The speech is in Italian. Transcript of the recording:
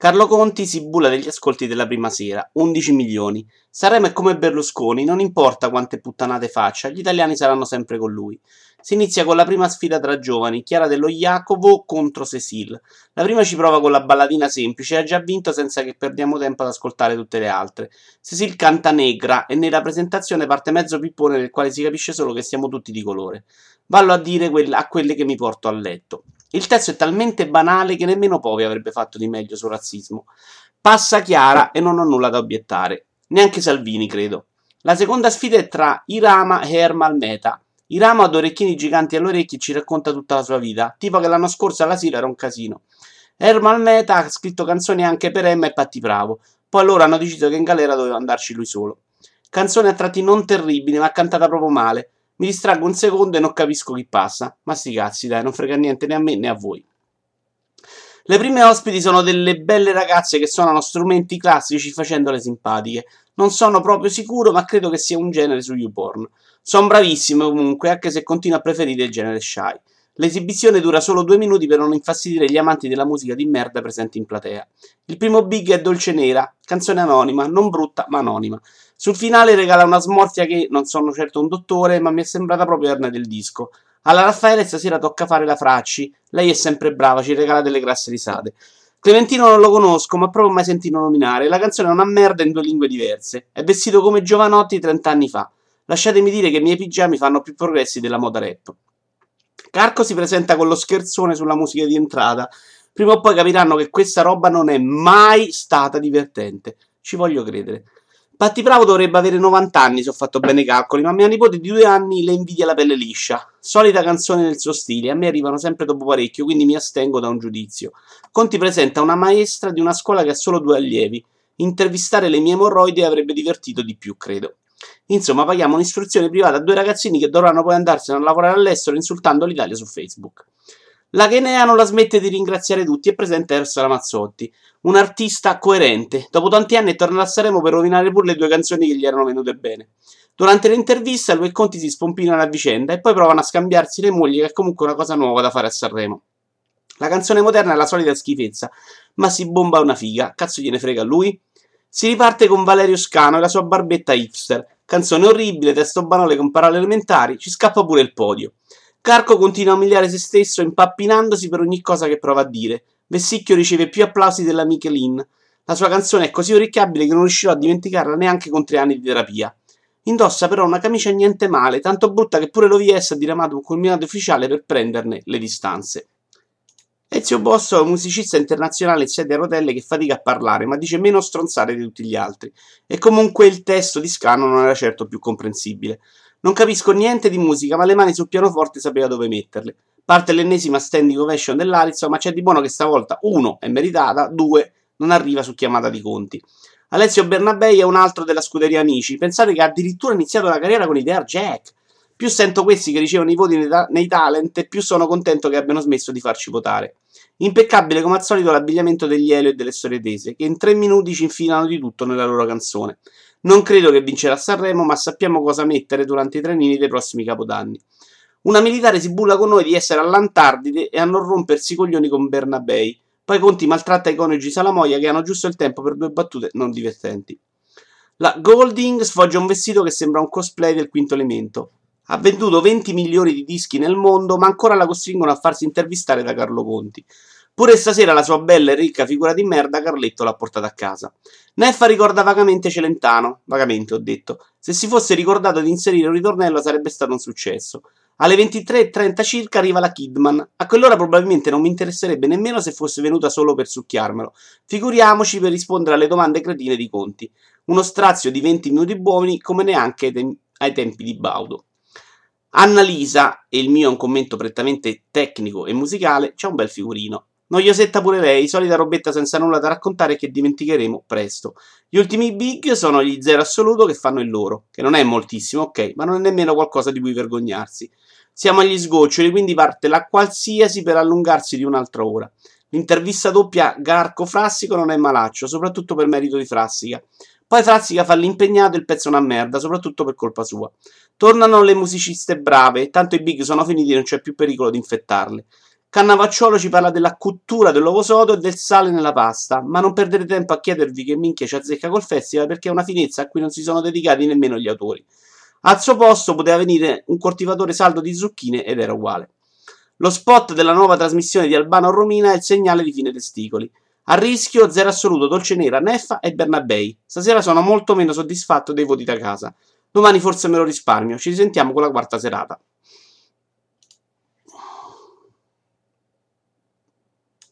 Carlo Conti si bulla degli ascolti della prima sera, 11 milioni. Sanremo è come Berlusconi, non importa quante puttanate faccia, gli italiani saranno sempre con lui. Si inizia con la prima sfida tra giovani, Chiara dello Jacopo contro Cecil. La prima ci prova con la balladina semplice e ha già vinto senza che perdiamo tempo ad ascoltare tutte le altre. Cecil canta negra e nella presentazione parte mezzo pippone nel quale si capisce solo che siamo tutti di colore. Vallo a dire a quelle che mi porto a letto. Il testo è talmente banale che nemmeno Povi avrebbe fatto di meglio sul razzismo. Passa chiara e non ho nulla da obiettare. Neanche Salvini, credo. La seconda sfida è tra Irama e Ermal Meta. Irama due orecchini giganti e ci racconta tutta la sua vita, tipo che l'anno scorso all'asilo era un casino. Ermal Meta ha scritto canzoni anche per Emma e Patti Bravo. Poi loro hanno deciso che in galera doveva andarci lui solo. Canzone a tratti non terribili, ma cantata proprio male. Mi distraggo un secondo e non capisco chi passa. Ma sti cazzi, dai, non frega niente né a me né a voi. Le prime ospiti sono delle belle ragazze che suonano strumenti classici facendole simpatiche. Non sono proprio sicuro, ma credo che sia un genere su YouPorn. Sono bravissime comunque, anche se continuo a preferire il genere shy. L'esibizione dura solo due minuti per non infastidire gli amanti della musica di merda presenti in platea. Il primo big è Dolce Nera, canzone anonima, non brutta ma anonima. Sul finale regala una smorfia che non sono certo un dottore, ma mi è sembrata proprio Erna del disco. Alla Raffaele stasera tocca fare la Fracci. Lei è sempre brava, ci regala delle grasse risate. Clementino non lo conosco, ma proprio mai sentito nominare. La canzone è una merda in due lingue diverse. È vestito come Giovanotti 30 anni fa. Lasciatemi dire che i miei pigiami fanno più progressi della moda rap. Carco si presenta con lo scherzone sulla musica di entrata. Prima o poi capiranno che questa roba non è mai stata divertente. Ci voglio credere. Patti Bravo dovrebbe avere 90 anni se ho fatto bene i calcoli, ma mia nipote di due anni le invidia la pelle liscia. Solita canzone nel suo stile, a me arrivano sempre dopo parecchio, quindi mi astengo da un giudizio. Conti presenta una maestra di una scuola che ha solo due allievi. Intervistare le mie emorroidi avrebbe divertito di più, credo. Insomma, paghiamo un'istruzione privata a due ragazzini che dovranno poi andarsene a lavorare all'estero insultando l'Italia su Facebook. La Chenea non la smette di ringraziare tutti e presenta Eros Ramazzotti, un artista coerente. Dopo tanti anni torna a Sanremo per rovinare pure le due canzoni che gli erano venute bene. Durante l'intervista lui e Conti si spompinano a vicenda e poi provano a scambiarsi le mogli, che è comunque una cosa nuova da fare a Sanremo. La canzone moderna è la solita schifezza, ma si bomba una figa. Cazzo gliene frega a lui? Si riparte con Valerio Scano e la sua barbetta hipster. Canzone orribile, testo banale con parole elementari, ci scappa pure il podio. Carco continua a umiliare se stesso, impappinandosi per ogni cosa che prova a dire. Vessicchio riceve più applausi della Michelin. La sua canzone è così orecchiabile che non riuscirò a dimenticarla neanche con tre anni di terapia. Indossa però una camicia niente male, tanto brutta che pure l'OVS ha diramato un culminato ufficiale per prenderne le distanze. Ezio Bosso è un musicista internazionale in sede a rotelle che fatica a parlare, ma dice meno stronzate di tutti gli altri. E comunque il testo di Scano non era certo più comprensibile. Non capisco niente di musica, ma le mani sul pianoforte sapeva dove metterle. Parte l'ennesima standing ovation dell'Arizzo, ma c'è di buono che stavolta, uno, è meritata, due, non arriva su chiamata di conti. Alessio Bernabei è un altro della scuderia Amici. Pensate che ha addirittura iniziato la carriera con i Jack. Più sento questi che ricevono i voti nei, ta- nei talent, e più sono contento che abbiano smesso di farci votare. Impeccabile come al solito l'abbigliamento degli Elio e delle storie tese, che in tre minuti ci infilano di tutto nella loro canzone. Non credo che vincerà Sanremo, ma sappiamo cosa mettere durante i trenini dei prossimi capodanni. Una militare si bulla con noi di essere all'Antardide e a non rompersi i coglioni con Bernabei. Poi Conti maltratta i coniugi Salamoia che hanno giusto il tempo per due battute non divertenti. La Golding sfoggia un vestito che sembra un cosplay del quinto elemento. Ha venduto 20 milioni di dischi nel mondo, ma ancora la costringono a farsi intervistare da Carlo Conti. Pure stasera la sua bella e ricca figura di merda Carletto l'ha portata a casa. Neffa ricorda vagamente Celentano, vagamente ho detto. Se si fosse ricordato di inserire un ritornello sarebbe stato un successo. Alle 23.30 circa arriva la Kidman. A quell'ora probabilmente non mi interesserebbe nemmeno se fosse venuta solo per succhiarmelo. Figuriamoci per rispondere alle domande cretine di Conti. Uno strazio di 20 minuti buoni come neanche ai, tem- ai tempi di Baudo. Annalisa, e il mio è un commento prettamente tecnico e musicale, c'è un bel figurino. Noiosetta pure lei, solita robetta senza nulla da raccontare che dimenticheremo presto. Gli ultimi big sono gli zero assoluto che fanno il loro, che non è moltissimo, ok, ma non è nemmeno qualcosa di cui vergognarsi. Siamo agli sgoccioli, quindi parte la qualsiasi per allungarsi di un'altra ora. L'intervista doppia Garco-Frassico non è malaccio, soprattutto per merito di Frassica. Poi Frassica fa l'impegnato e il pezzo una merda, soprattutto per colpa sua. Tornano le musiciste brave, tanto i big sono finiti e non c'è più pericolo di infettarle. Cannavacciolo ci parla della cottura dell'uovo sodo e del sale nella pasta, ma non perdete tempo a chiedervi che minchia ci azzecca col festival perché è una finezza a cui non si sono dedicati nemmeno gli autori. Al suo posto poteva venire un coltivatore saldo di zucchine ed era uguale. Lo spot della nuova trasmissione di Albano Romina è il segnale di fine testicoli. A rischio, zero assoluto, Dolce Nera, Neffa e Bernabei. Stasera sono molto meno soddisfatto dei voti da casa. Domani forse me lo risparmio. Ci risentiamo con la quarta serata.